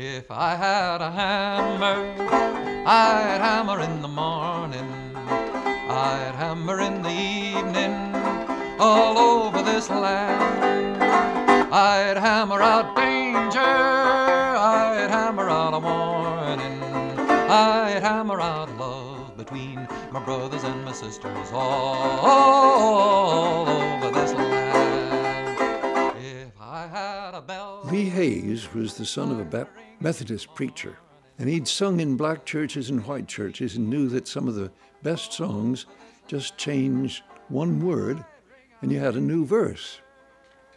If I had a hammer, I'd hammer in the morning, I'd hammer in the evening, all over this land. I'd hammer out danger, I'd hammer out a warning, I'd hammer out love between my brothers and my sisters all over this land. Lee Hays was the son of a Methodist preacher, and he'd sung in black churches and white churches and knew that some of the best songs just changed one word and you had a new verse.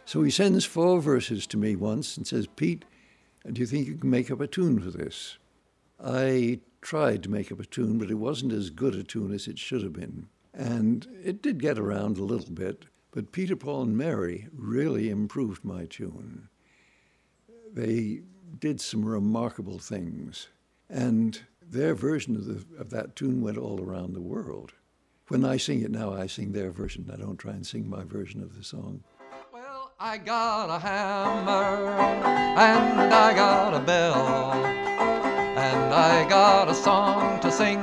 So he sends four verses to me once and says, Pete, do you think you can make up a tune for this? I tried to make up a tune, but it wasn't as good a tune as it should have been. And it did get around a little bit, but Peter, Paul, and Mary really improved my tune. They did some remarkable things. And their version of, the, of that tune went all around the world. When I sing it now, I sing their version. I don't try and sing my version of the song. Well, I got a hammer and I got a bell and I got a song to sing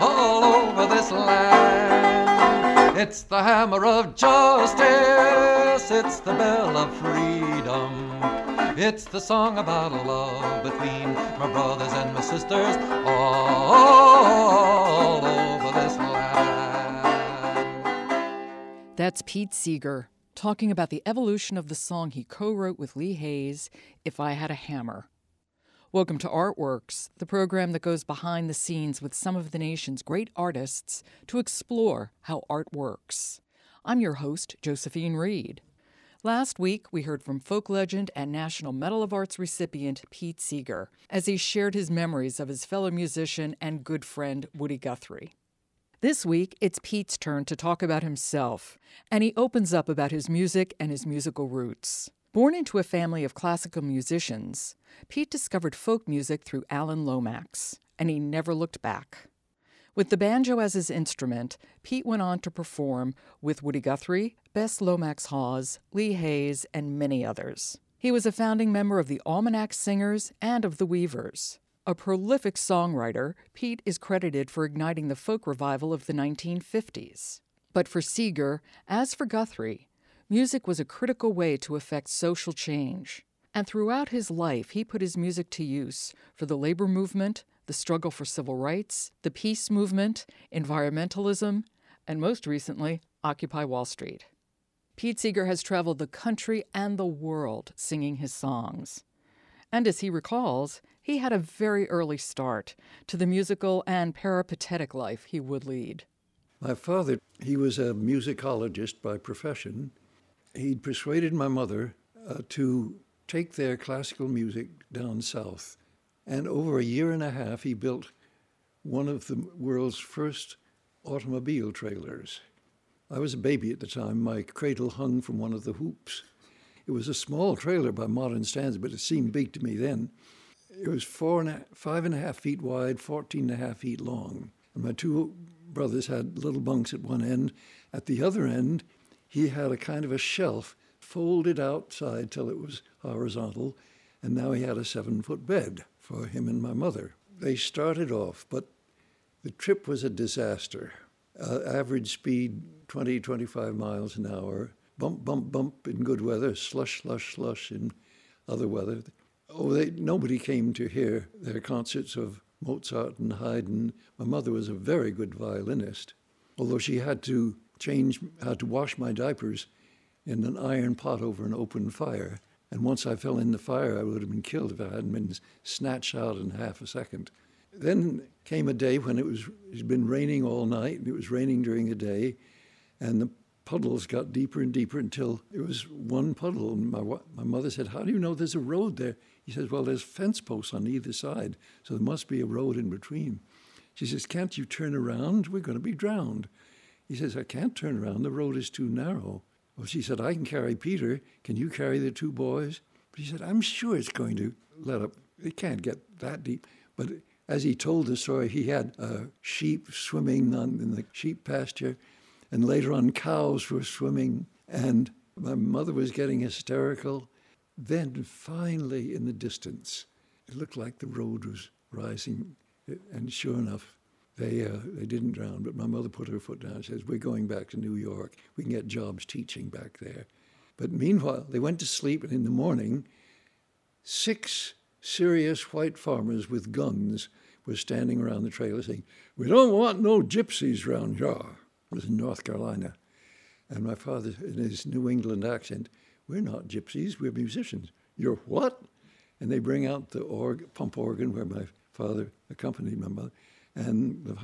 all over this land. It's the hammer of justice, it's the bell of freedom. It's the song about love between my brothers and my sisters all over this land. That's Pete Seeger talking about the evolution of the song he co wrote with Lee Hays, If I Had a Hammer. Welcome to Artworks, the program that goes behind the scenes with some of the nation's great artists to explore how art works. I'm your host, Josephine Reed. Last week, we heard from folk legend and National Medal of Arts recipient Pete Seeger as he shared his memories of his fellow musician and good friend Woody Guthrie. This week, it's Pete's turn to talk about himself, and he opens up about his music and his musical roots. Born into a family of classical musicians, Pete discovered folk music through Alan Lomax, and he never looked back. With the banjo as his instrument, Pete went on to perform with Woody Guthrie, Bess Lomax Hawes, Lee Hays, and many others. He was a founding member of the Almanac Singers and of the Weavers. A prolific songwriter, Pete is credited for igniting the folk revival of the 1950s. But for Seeger, as for Guthrie, music was a critical way to effect social change. And throughout his life, he put his music to use for the labor movement, the struggle for civil rights, the peace movement, environmentalism, and most recently, Occupy Wall Street. Pete Seeger has traveled the country and the world singing his songs. And as he recalls, he had a very early start to the musical and peripatetic life he would lead. My father, he was a musicologist by profession. He'd persuaded my mother uh, to take their classical music down south and over a year and a half, he built one of the world's first automobile trailers. I was a baby at the time. My cradle hung from one of the hoops. It was a small trailer by modern standards, but it seemed big to me then. It was four and a, five and a half feet wide, 14 and a half feet long. And my two brothers had little bunks at one end. At the other end, he had a kind of a shelf folded outside till it was horizontal, and now he had a seven foot bed for him and my mother. They started off, but the trip was a disaster. Uh, average speed 20, 25 miles an hour, bump, bump, bump in good weather, slush, slush, slush in other weather. Oh, they, nobody came to hear their concerts of Mozart and Haydn. My mother was a very good violinist, although she had to change, had to wash my diapers in an iron pot over an open fire. And once I fell in the fire, I would have been killed if I hadn't been snatched out in half a second. Then came a day when it was it had been raining all night, and it was raining during the day, and the puddles got deeper and deeper until it was one puddle. And my my mother said, "How do you know there's a road there?" He says, "Well, there's fence posts on either side, so there must be a road in between." She says, "Can't you turn around? We're going to be drowned." He says, "I can't turn around. The road is too narrow." Well, she said, I can carry Peter. Can you carry the two boys? But he said, I'm sure it's going to let up. It can't get that deep. But as he told the story, he had uh, sheep swimming on, in the sheep pasture, and later on, cows were swimming, and my mother was getting hysterical. Then, finally, in the distance, It looked like the road was rising, and sure enough, they uh, they didn't drown. But my mother put her foot down and says, "We're going back to New York. We can get jobs teaching back there." But meanwhile, they went to sleep, and in the morning, six serious white farmers with guns were standing around the trailer saying, We don't want no gypsies round here. It was in North Carolina. And my father, in his New England accent, We're not gypsies, we're musicians. You're what? And they bring out the org, pump organ where my father accompanied my mother, and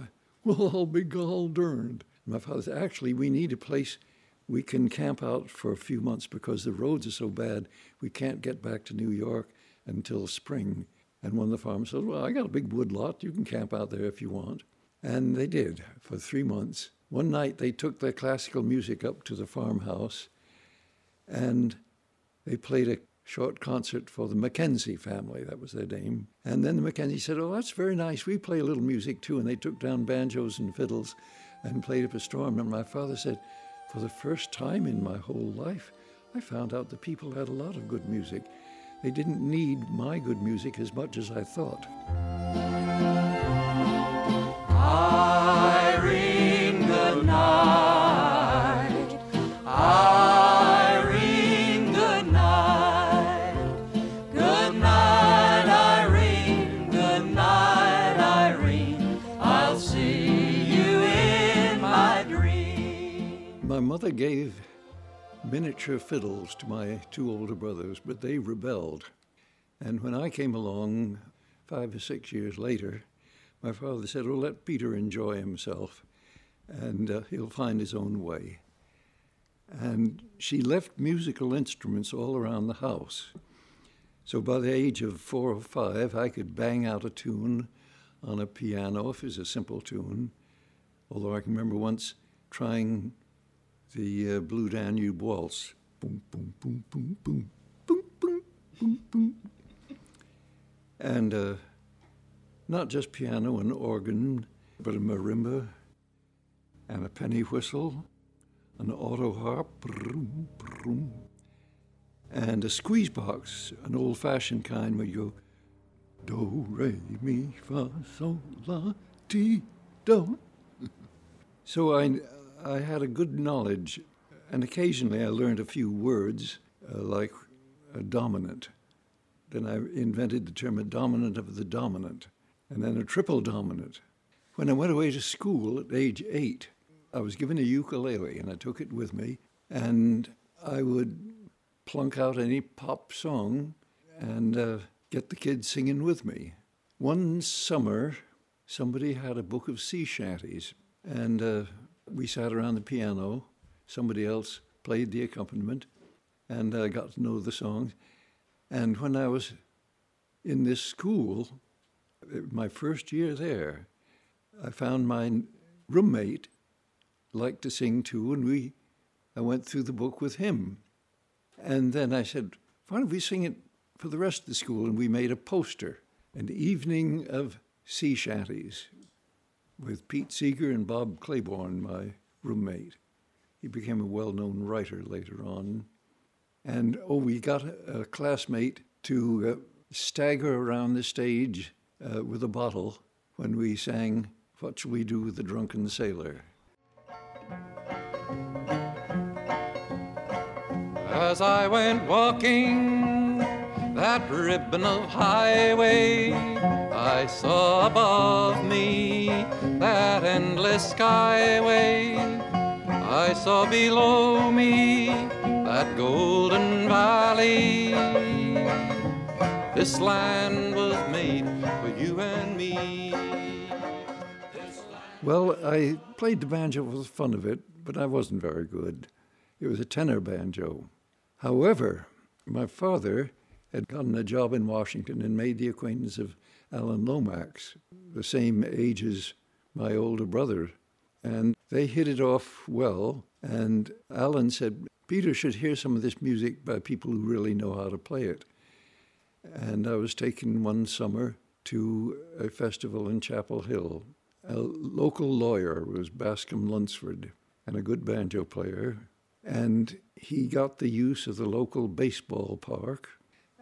we'll all be gall durned. My father said, Actually, we need a place we can camp out for a few months because the roads are so bad, we can't get back to New York until spring. And one of the farmers said, Well, I got a big wood lot. You can camp out there if you want. And they did for three months. One night they took their classical music up to the farmhouse and they played a short concert for the Mackenzie family. That was their name. And then the Mackenzie said, Oh, that's very nice. We play a little music too. And they took down banjos and fiddles and played up a storm. And my father said, For the first time in my whole life, I found out the people had a lot of good music. They didn't need my good music as much as I thought. Mother gave miniature fiddles to my two older brothers, but they rebelled. And when I came along five or six years later, my father said, Oh, let Peter enjoy himself, and uh, he'll find his own way. And she left musical instruments all around the house. So by the age of four or five, I could bang out a tune on a piano if it was a simple tune. Although I can remember once trying the uh, Blue Danube Waltz. Boom, boom, boom, boom, boom, boom, boom, boom, boom. And uh, not just piano and organ, but a marimba and a penny whistle, an auto harp, and a squeeze box, an old fashioned kind where you go do, re, mi, fa, sol, la, ti, do. so I, I had a good knowledge, and occasionally I learned a few words uh, like a dominant. Then I invented the term a dominant of the dominant, and then a triple dominant. When I went away to school at age eight, I was given a ukulele and I took it with me, and I would plunk out any pop song and uh, get the kids singing with me. One summer, somebody had a book of sea shanties, and uh, we sat around the piano. Somebody else played the accompaniment, and I got to know the songs. And when I was in this school, my first year there, I found my roommate liked to sing too, and we, I went through the book with him. And then I said, why don't we sing it for the rest of the school? And we made a poster, an evening of sea shanties with Pete Seeger and Bob Claiborne, my roommate. He became a well known writer later on. And oh, we got a, a classmate to uh, stagger around the stage uh, with a bottle when we sang What Shall We Do with the Drunken Sailor? As I went walking that ribbon of highway, I saw above me that endless skyway. I saw below me that golden valley. This land was made for you and me. Well, I played the banjo for the fun of it, but I wasn't very good. It was a tenor banjo. However, my father had gotten a job in Washington and made the acquaintance of Alan Lomax, the same age as my older brother. And they hit it off well. And Alan said, Peter should hear some of this music by people who really know how to play it. And I was taken one summer to a festival in Chapel Hill. A local lawyer was Bascom Lunsford, and a good banjo player. And he got the use of the local baseball park.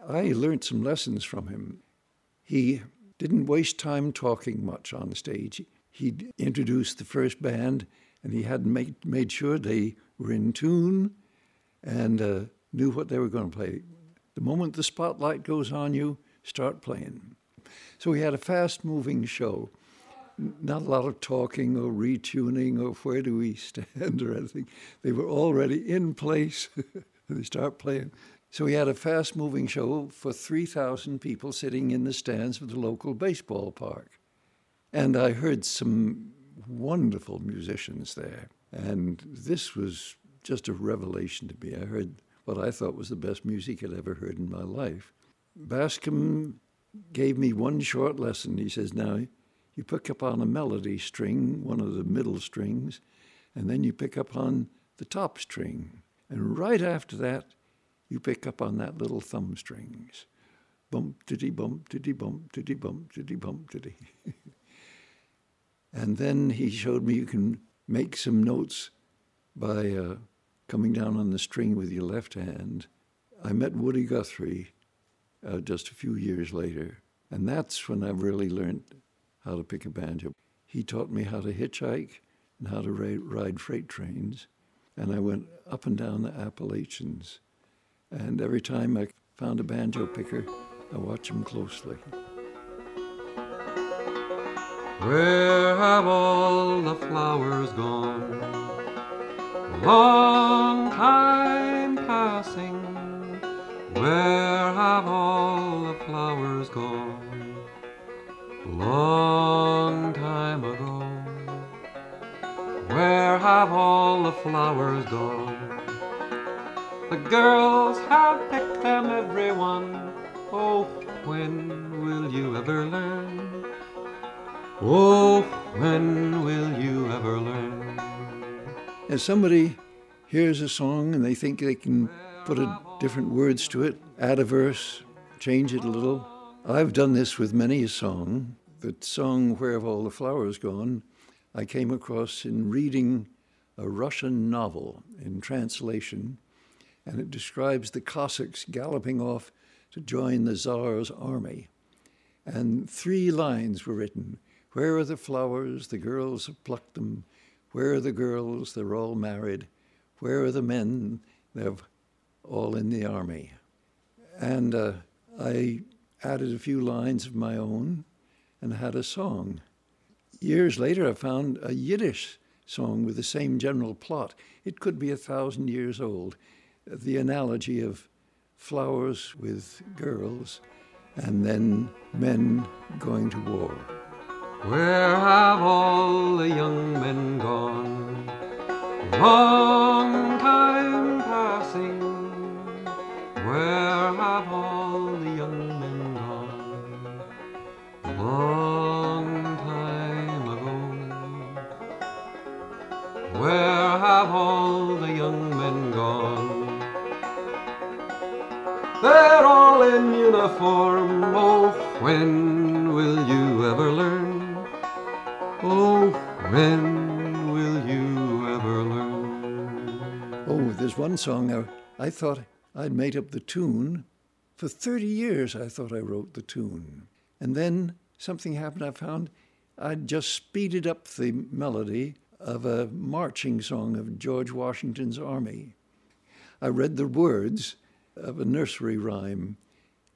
I learned some lessons from him. He didn't waste time talking much on stage. He'd introduced the first band, and he had made, made sure they were in tune and uh, knew what they were going to play. The moment the spotlight goes on you, start playing. So we had a fast moving show. Not a lot of talking or retuning or where do we stand or anything. They were already in place. they start playing. So we had a fast moving show for 3,000 people sitting in the stands of the local baseball park. And I heard some wonderful musicians there. And this was just a revelation to me. I heard what I thought was the best music I'd ever heard in my life. Bascom gave me one short lesson. He says, Now, you pick up on a melody string, one of the middle strings, and then you pick up on the top string. And right after that, you pick up on that little thumb strings. Bump, titty, bump, titty, bump, titty, bump, titty, bump, titty. and then he showed me you can make some notes by uh, coming down on the string with your left hand. I met Woody Guthrie uh, just a few years later, and that's when I really learned how to pick a banjo. He taught me how to hitchhike and how to ride freight trains, and I went up and down the Appalachians. And every time I found a banjo picker, I watched him closely. Where have all the flowers gone? Long time passing. Where have all the flowers gone? Long time ago. Where have all the flowers gone? The girls have picked them, everyone. Oh, when will you ever learn? Oh, when will you ever learn? As somebody hears a song and they think they can put a different words to it, add a verse, change it a little. I've done this with many a song. The song Where Have All the Flowers Gone, I came across in reading a Russian novel in translation, and it describes the Cossacks galloping off to join the Tsar's army. And three lines were written where are the flowers? The girls have plucked them. Where are the girls? They're all married. Where are the men? They're all in the army. And uh, I added a few lines of my own and had a song. Years later, I found a Yiddish song with the same general plot. It could be a thousand years old. The analogy of flowers with girls and then men going to war. Where have all the young men gone? Long time passing. Where Oh, when will you ever learn? Oh, when will you ever learn? Oh, there's one song I, I thought I'd made up the tune. For 30 years, I thought I wrote the tune. And then something happened. I found I'd just speeded up the melody of a marching song of George Washington's army. I read the words of a nursery rhyme,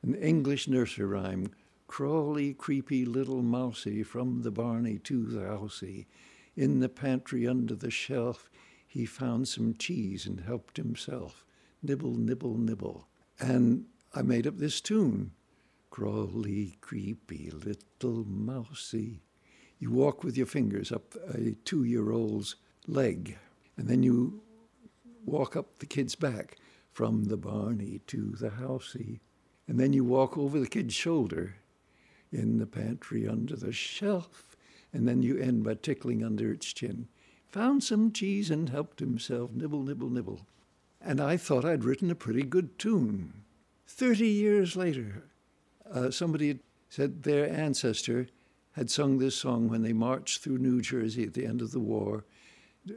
an English nursery rhyme Crawly, creepy little mousie from the barney to the housie. In the pantry under the shelf, he found some cheese and helped himself. Nibble, nibble, nibble. And I made up this tune. Crawly, creepy little mousie. You walk with your fingers up a two year old's leg, and then you walk up the kid's back from the barney to the housie. And then you walk over the kid's shoulder in the pantry under the shelf. And then you end by tickling under its chin. Found some cheese and helped himself, nibble, nibble, nibble. And I thought I'd written a pretty good tune. Thirty years later, uh, somebody said their ancestor had sung this song when they marched through New Jersey at the end of the war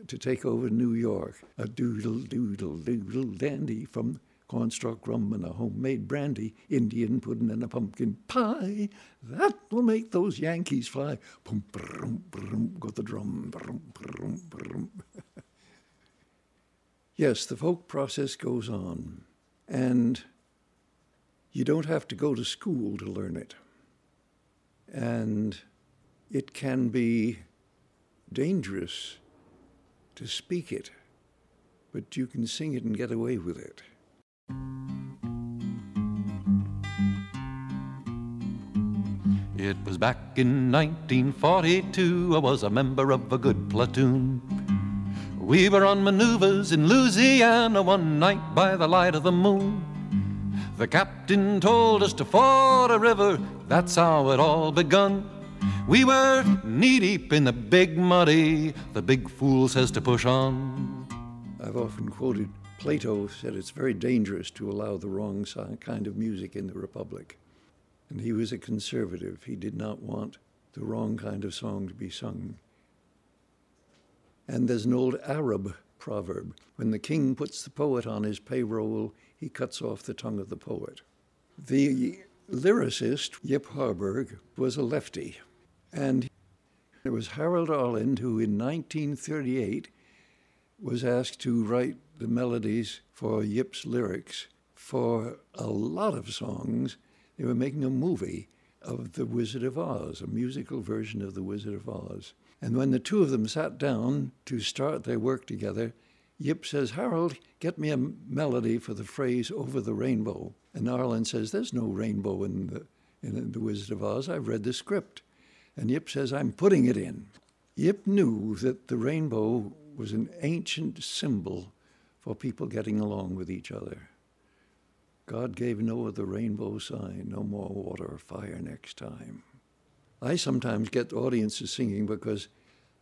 to take over New York. A doodle, doodle, doodle dandy from cornstalk rum and a homemade brandy, Indian pudding and a pumpkin pie. That will make those Yankees fly. Boom, brum, brum, go the drum. Brum, brum, brum. yes, the folk process goes on, and you don't have to go to school to learn it. And it can be dangerous to speak it, but you can sing it and get away with it. It was back in 1942, I was a member of a good platoon. We were on maneuvers in Louisiana one night by the light of the moon. The captain told us to ford a river, that's how it all begun. We were knee deep in the big muddy, the big fool says to push on. I've often quoted Plato said it's very dangerous to allow the wrong kind of music in the Republic. And he was a conservative. He did not want the wrong kind of song to be sung. And there's an old Arab proverb when the king puts the poet on his payroll, he cuts off the tongue of the poet. The lyricist, Yip Harburg, was a lefty. And it was Harold Arlen who, in 1938, was asked to write the melodies for Yip's lyrics for a lot of songs. They were making a movie of The Wizard of Oz, a musical version of The Wizard of Oz. And when the two of them sat down to start their work together, Yip says, Harold, get me a melody for the phrase over the rainbow. And Arlen says, There's no rainbow in the, in the Wizard of Oz. I've read the script. And Yip says, I'm putting it in. Yip knew that the rainbow was an ancient symbol for people getting along with each other. God gave Noah the rainbow sign, no more water or fire next time. I sometimes get audiences singing because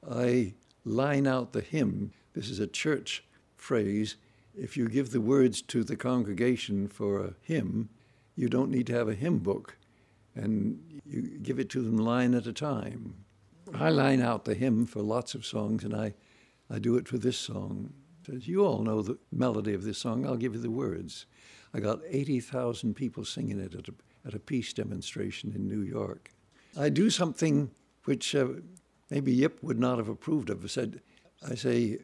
I line out the hymn. This is a church phrase. If you give the words to the congregation for a hymn, you don't need to have a hymn book, and you give it to them line at a time. I line out the hymn for lots of songs, and I, I do it for this song. Says, you all know the melody of this song. I'll give you the words. I got 80,000 people singing it at a, at a peace demonstration in New York. I do something which uh, maybe Yip would not have approved of. I said, I say,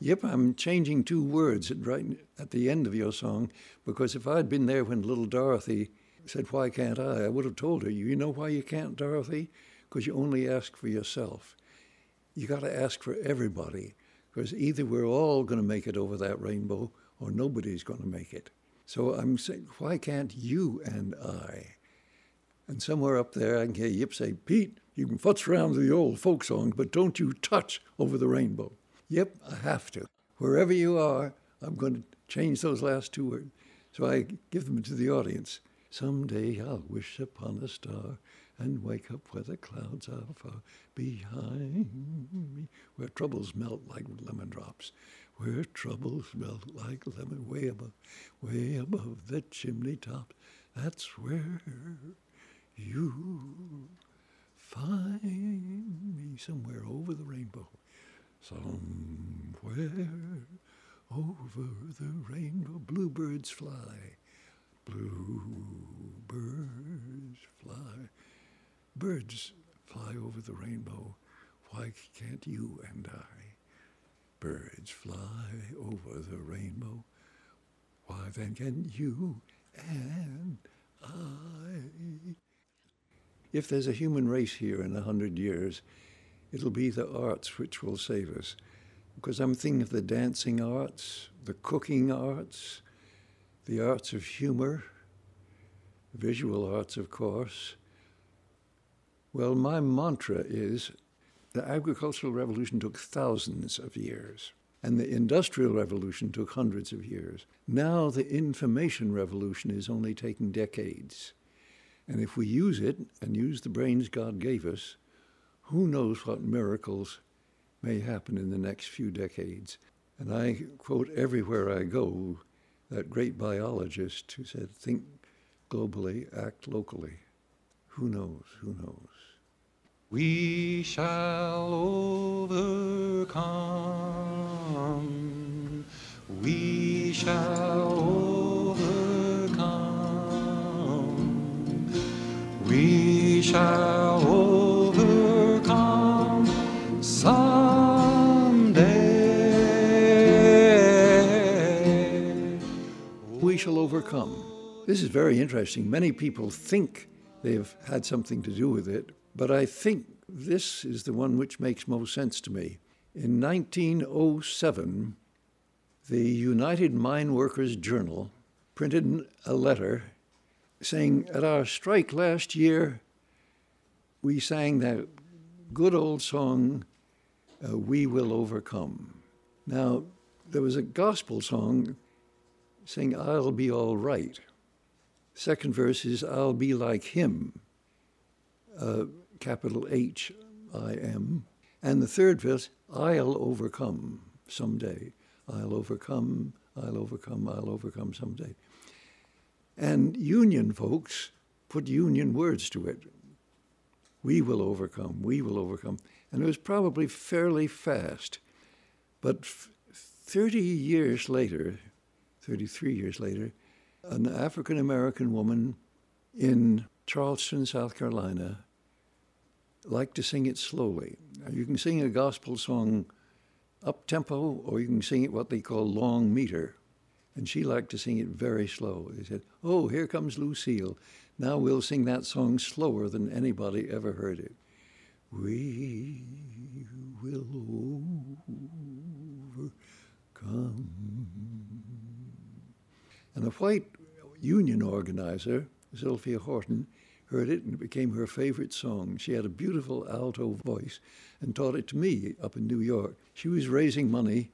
Yip, I'm changing two words at, right at the end of your song because if I'd been there when little Dorothy said, Why can't I? I would have told her, You know why you can't, Dorothy? Because you only ask for yourself. You got to ask for everybody because either we're all going to make it over that rainbow or nobody's going to make it. So I'm saying, why can't you and I? And somewhere up there, I can hear Yip say, Pete, you can futz around with the old folk songs, but don't you touch over the rainbow. Yep, I have to. Wherever you are, I'm going to change those last two words. So I give them to the audience. Someday I'll wish upon a star and wake up where the clouds are far behind me, where troubles melt like lemon drops, where troubles melt like lemon, way above, way above the chimney top. That's where you find me somewhere over the rainbow, somewhere over the rainbow. Bluebirds fly, bluebirds fly. Birds fly over the rainbow. Why can't you and I? Birds fly over the rainbow. Why then can't you and I? If there's a human race here in a hundred years, it'll be the arts which will save us. Because I'm thinking of the dancing arts, the cooking arts, the arts of humor, visual arts, of course, well, my mantra is the agricultural revolution took thousands of years, and the industrial revolution took hundreds of years. Now the information revolution is only taking decades. And if we use it and use the brains God gave us, who knows what miracles may happen in the next few decades. And I quote everywhere I go that great biologist who said, think globally, act locally. Who knows? Who knows? we shall overcome. We shall overcome. We shall overcome someday. We shall overcome. This is very interesting. Many people think they've had something to do with it, but I think this is the one which makes most sense to me. In 1907, the United Mine Workers Journal printed a letter saying, At our strike last year, we sang that good old song, uh, We Will Overcome. Now, there was a gospel song saying, I'll be all right. Second verse is, I'll be like him, uh, capital H I M. And the third verse, I'll overcome someday. I'll overcome, I'll overcome, I'll overcome someday. And union folks put union words to it. We will overcome, we will overcome. And it was probably fairly fast. But 30 years later, 33 years later, an African American woman in Charleston, South Carolina, liked to sing it slowly. You can sing a gospel song up tempo, or you can sing it what they call long meter. And she liked to sing it very slow. They said, Oh, here comes Lucille. Now we'll sing that song slower than anybody ever heard it. We will overcome. And a white union organizer, Zilphia Horton, heard it and it became her favorite song. She had a beautiful alto voice and taught it to me up in New York. She was raising money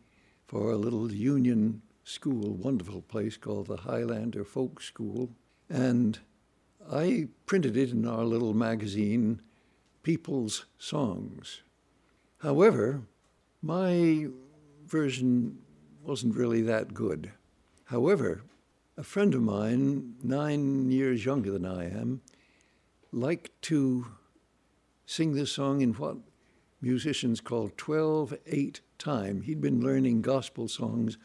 for a little union school, wonderful place called the Highlander Folk School. And I printed it in our little magazine, People's Songs. However, my version wasn't really that good. However, a friend of mine, nine years younger than I am, liked to sing this song in what musicians call 12 8 time. He'd been learning gospel songs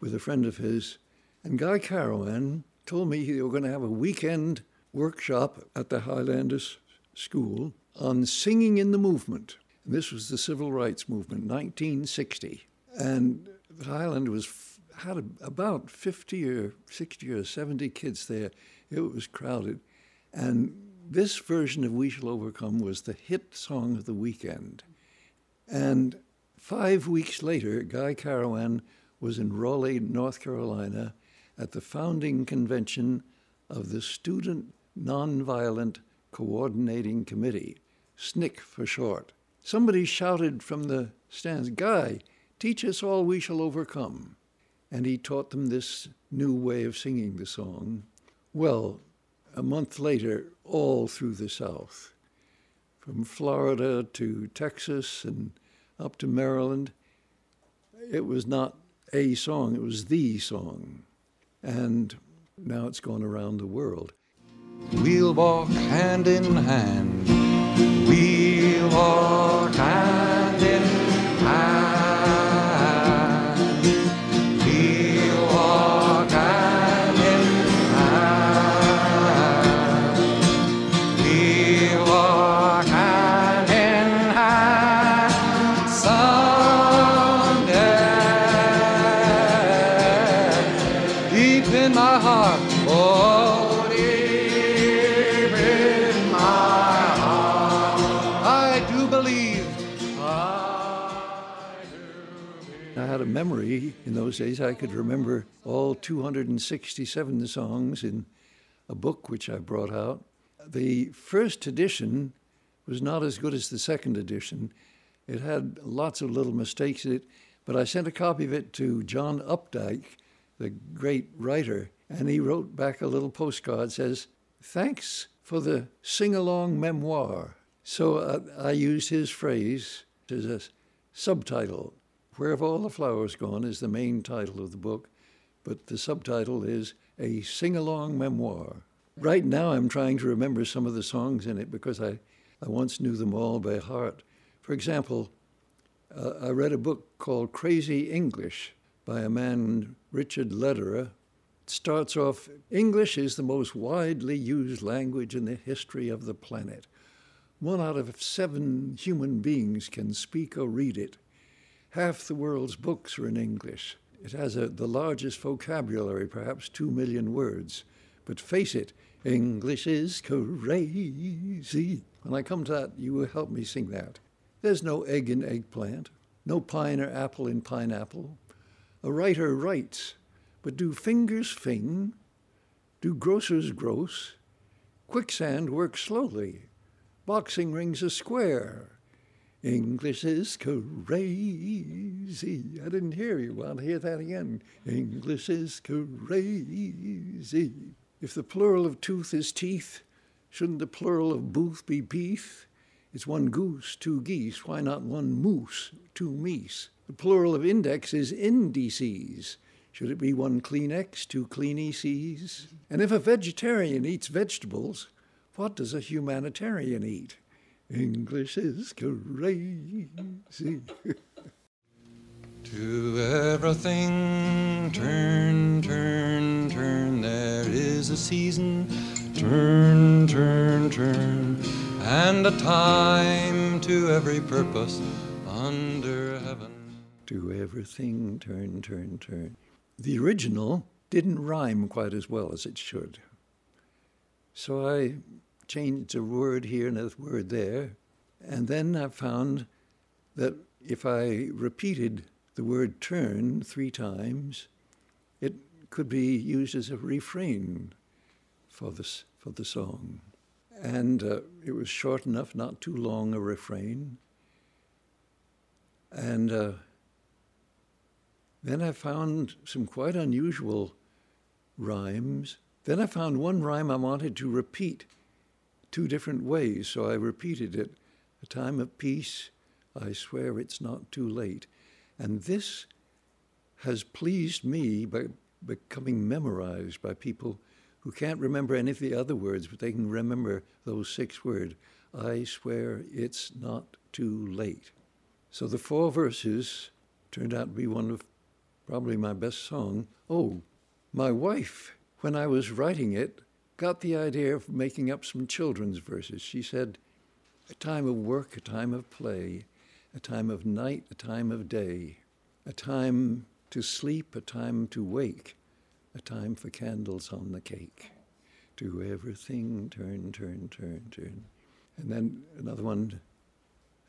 with a friend of his. And Guy Carawan told me they were going to have a weekend workshop at the Highlanders School on singing in the movement. And this was the civil rights movement, 1960. And the Highland was had a, about 50 or 60 or 70 kids there. It was crowded. And this version of We Shall Overcome was the hit song of the weekend. And five weeks later, Guy Carawan was in Raleigh, North Carolina, at the founding convention of the Student Nonviolent Coordinating Committee, SNCC for short. Somebody shouted from the stands, Guy, teach us all we shall overcome. And he taught them this new way of singing the song. Well, a month later, all through the South, from Florida to Texas and up to Maryland, it was not a song, it was the song. And now it's gone around the world. We'll walk hand in hand. We'll walk hand In my heart, oh, deep in my heart, I do believe. I do I had a memory in those days. I could remember all 267 songs in a book which I brought out. The first edition was not as good as the second edition. It had lots of little mistakes in it, but I sent a copy of it to John Updike, the great writer, and he wrote back a little postcard says, "Thanks for the sing-along memoir." So uh, I used his phrase as a subtitle. Where Have All the Flowers Gone is the main title of the book, but the subtitle is A Sing Along Memoir. Right now, I'm trying to remember some of the songs in it because I, I once knew them all by heart. For example, uh, I read a book called Crazy English by a man, Richard Lederer. It starts off English is the most widely used language in the history of the planet. One out of seven human beings can speak or read it. Half the world's books are in English. It has a, the largest vocabulary, perhaps two million words. But face it, English is crazy. When I come to that, you will help me sing that. There's no egg in eggplant, no pine or apple in pineapple. A writer writes, but do fingers fing? Do grocers gross? Quicksand works slowly. Boxing rings a square. English is crazy. I didn't hear you. I'll hear that again. English is crazy. If the plural of tooth is teeth, shouldn't the plural of booth be beef? It's one goose, two geese. Why not one moose, two meese? The plural of index is indices. Should it be one Kleenex, two Cleanecies? And if a vegetarian eats vegetables, what does a humanitarian eat? English is crazy. To everything, turn, turn, turn. There is a season, turn, turn, turn. And a time to every purpose under To everything, turn, turn, turn. The original didn't rhyme quite as well as it should. So I changed a word here and a word there. And then I found that if I repeated the word turn three times, it could be used as a refrain for, this, for the song. And uh, it was short enough, not too long a refrain. And uh, then I found some quite unusual rhymes. Then I found one rhyme I wanted to repeat two different ways, so I repeated it. A time of peace, I swear it's not too late. And this has pleased me by becoming memorized by people who can't remember any of the other words, but they can remember those six words. I swear it's not too late. So the four verses turned out to be one of probably my best song. Oh, my wife, when I was writing it, got the idea of making up some children's verses. She said, A time of work, a time of play, a time of night, a time of day, a time to sleep, a time to wake, a time for candles on the cake. To everything turn, turn, turn, turn. And then another one,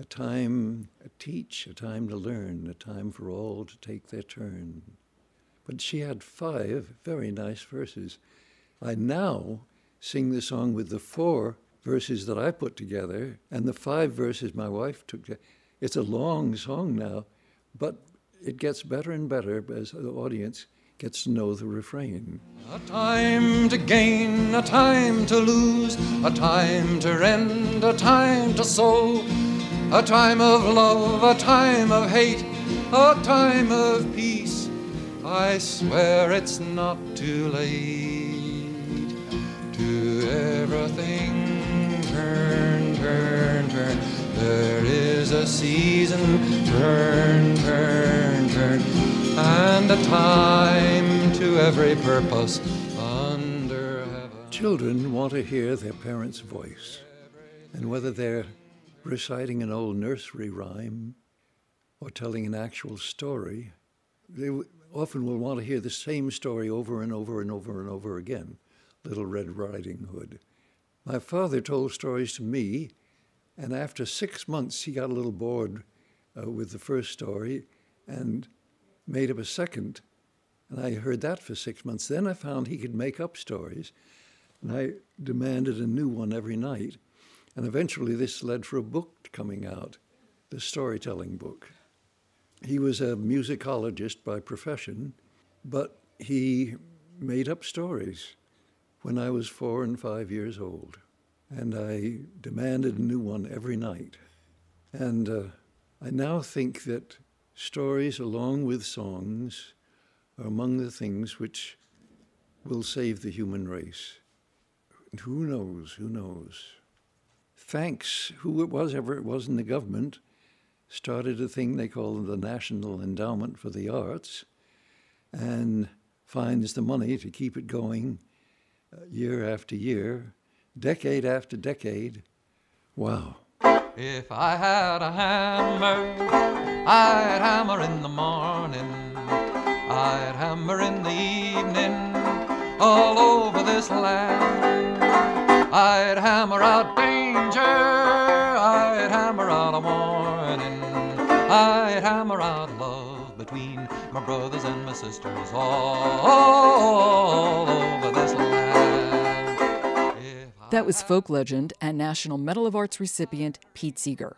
a time to teach, a time to learn, a time for all to take their turn. But she had five very nice verses. I now sing the song with the four verses that I put together and the five verses my wife took. It's a long song now, but it gets better and better as the audience gets to know the refrain. A time to gain, a time to lose, a time to rend, a time to sow, a time of love, a time of hate, a time of peace. I swear it's not too late to everything turn, turn, turn. There is a season, turn, turn, turn, and a time to every purpose under heaven. Children want to hear their parents' voice, and whether they're reciting an old nursery rhyme or telling an actual story, they often will want to hear the same story over and over and over and over again Little Red Riding Hood. My father told stories to me, and after six months, he got a little bored uh, with the first story and made up a second. And I heard that for six months. Then I found he could make up stories, and I demanded a new one every night. And eventually, this led for a book coming out, the storytelling book. He was a musicologist by profession, but he made up stories when I was four and five years old. And I demanded a new one every night. And uh, I now think that stories, along with songs, are among the things which will save the human race. And who knows? Who knows? Thanks, who it was, ever it was in the government, started a thing they call the National Endowment for the Arts and finds the money to keep it going uh, year after year, decade after decade. Wow. If I had a hammer, I'd hammer in the morning, I'd hammer in the evening, all over this land. I'd hammer out danger, I'd hammer out a warning, I'd hammer out love between my brothers and my sisters all over this land. That was folk legend and National Medal of Arts recipient Pete Seeger.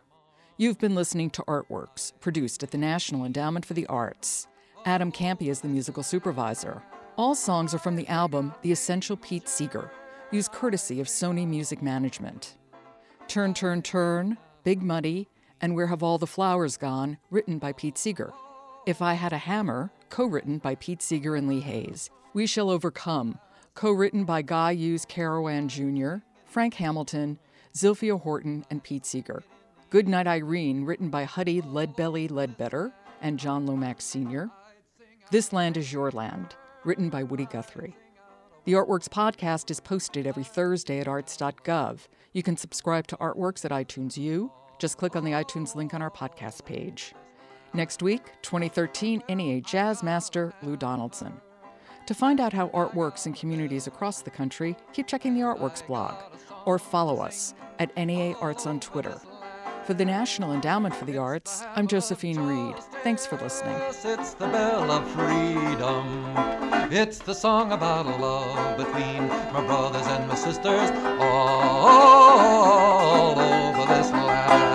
You've been listening to Artworks, produced at the National Endowment for the Arts. Adam Kampe is the musical supervisor. All songs are from the album The Essential Pete Seeger, used courtesy of Sony Music Management. Turn, Turn, Turn, Big Muddy, and Where Have All the Flowers Gone, written by Pete Seeger. If I Had a Hammer, co written by Pete Seeger and Lee Hays. We Shall Overcome, co written by Guy Hughes Carawan Jr., Frank Hamilton, Zilphia Horton, and Pete Seeger. Good Night Irene, written by Huddie Leadbelly Ledbetter and John Lomax Sr. This Land is Your Land, written by Woody Guthrie. The Artworks podcast is posted every Thursday at arts.gov. You can subscribe to Artworks at iTunes U. Just click on the iTunes link on our podcast page. Next week, 2013 NEA Jazz Master Lou Donaldson. To find out how art works in communities across the country, keep checking the Artworks blog or follow us at NEA Arts on Twitter. For the National Endowment for the Arts, I'm Josephine Reed. Thanks for listening. It's the bell of freedom. It's the song about love between my brothers and my sisters all over this land.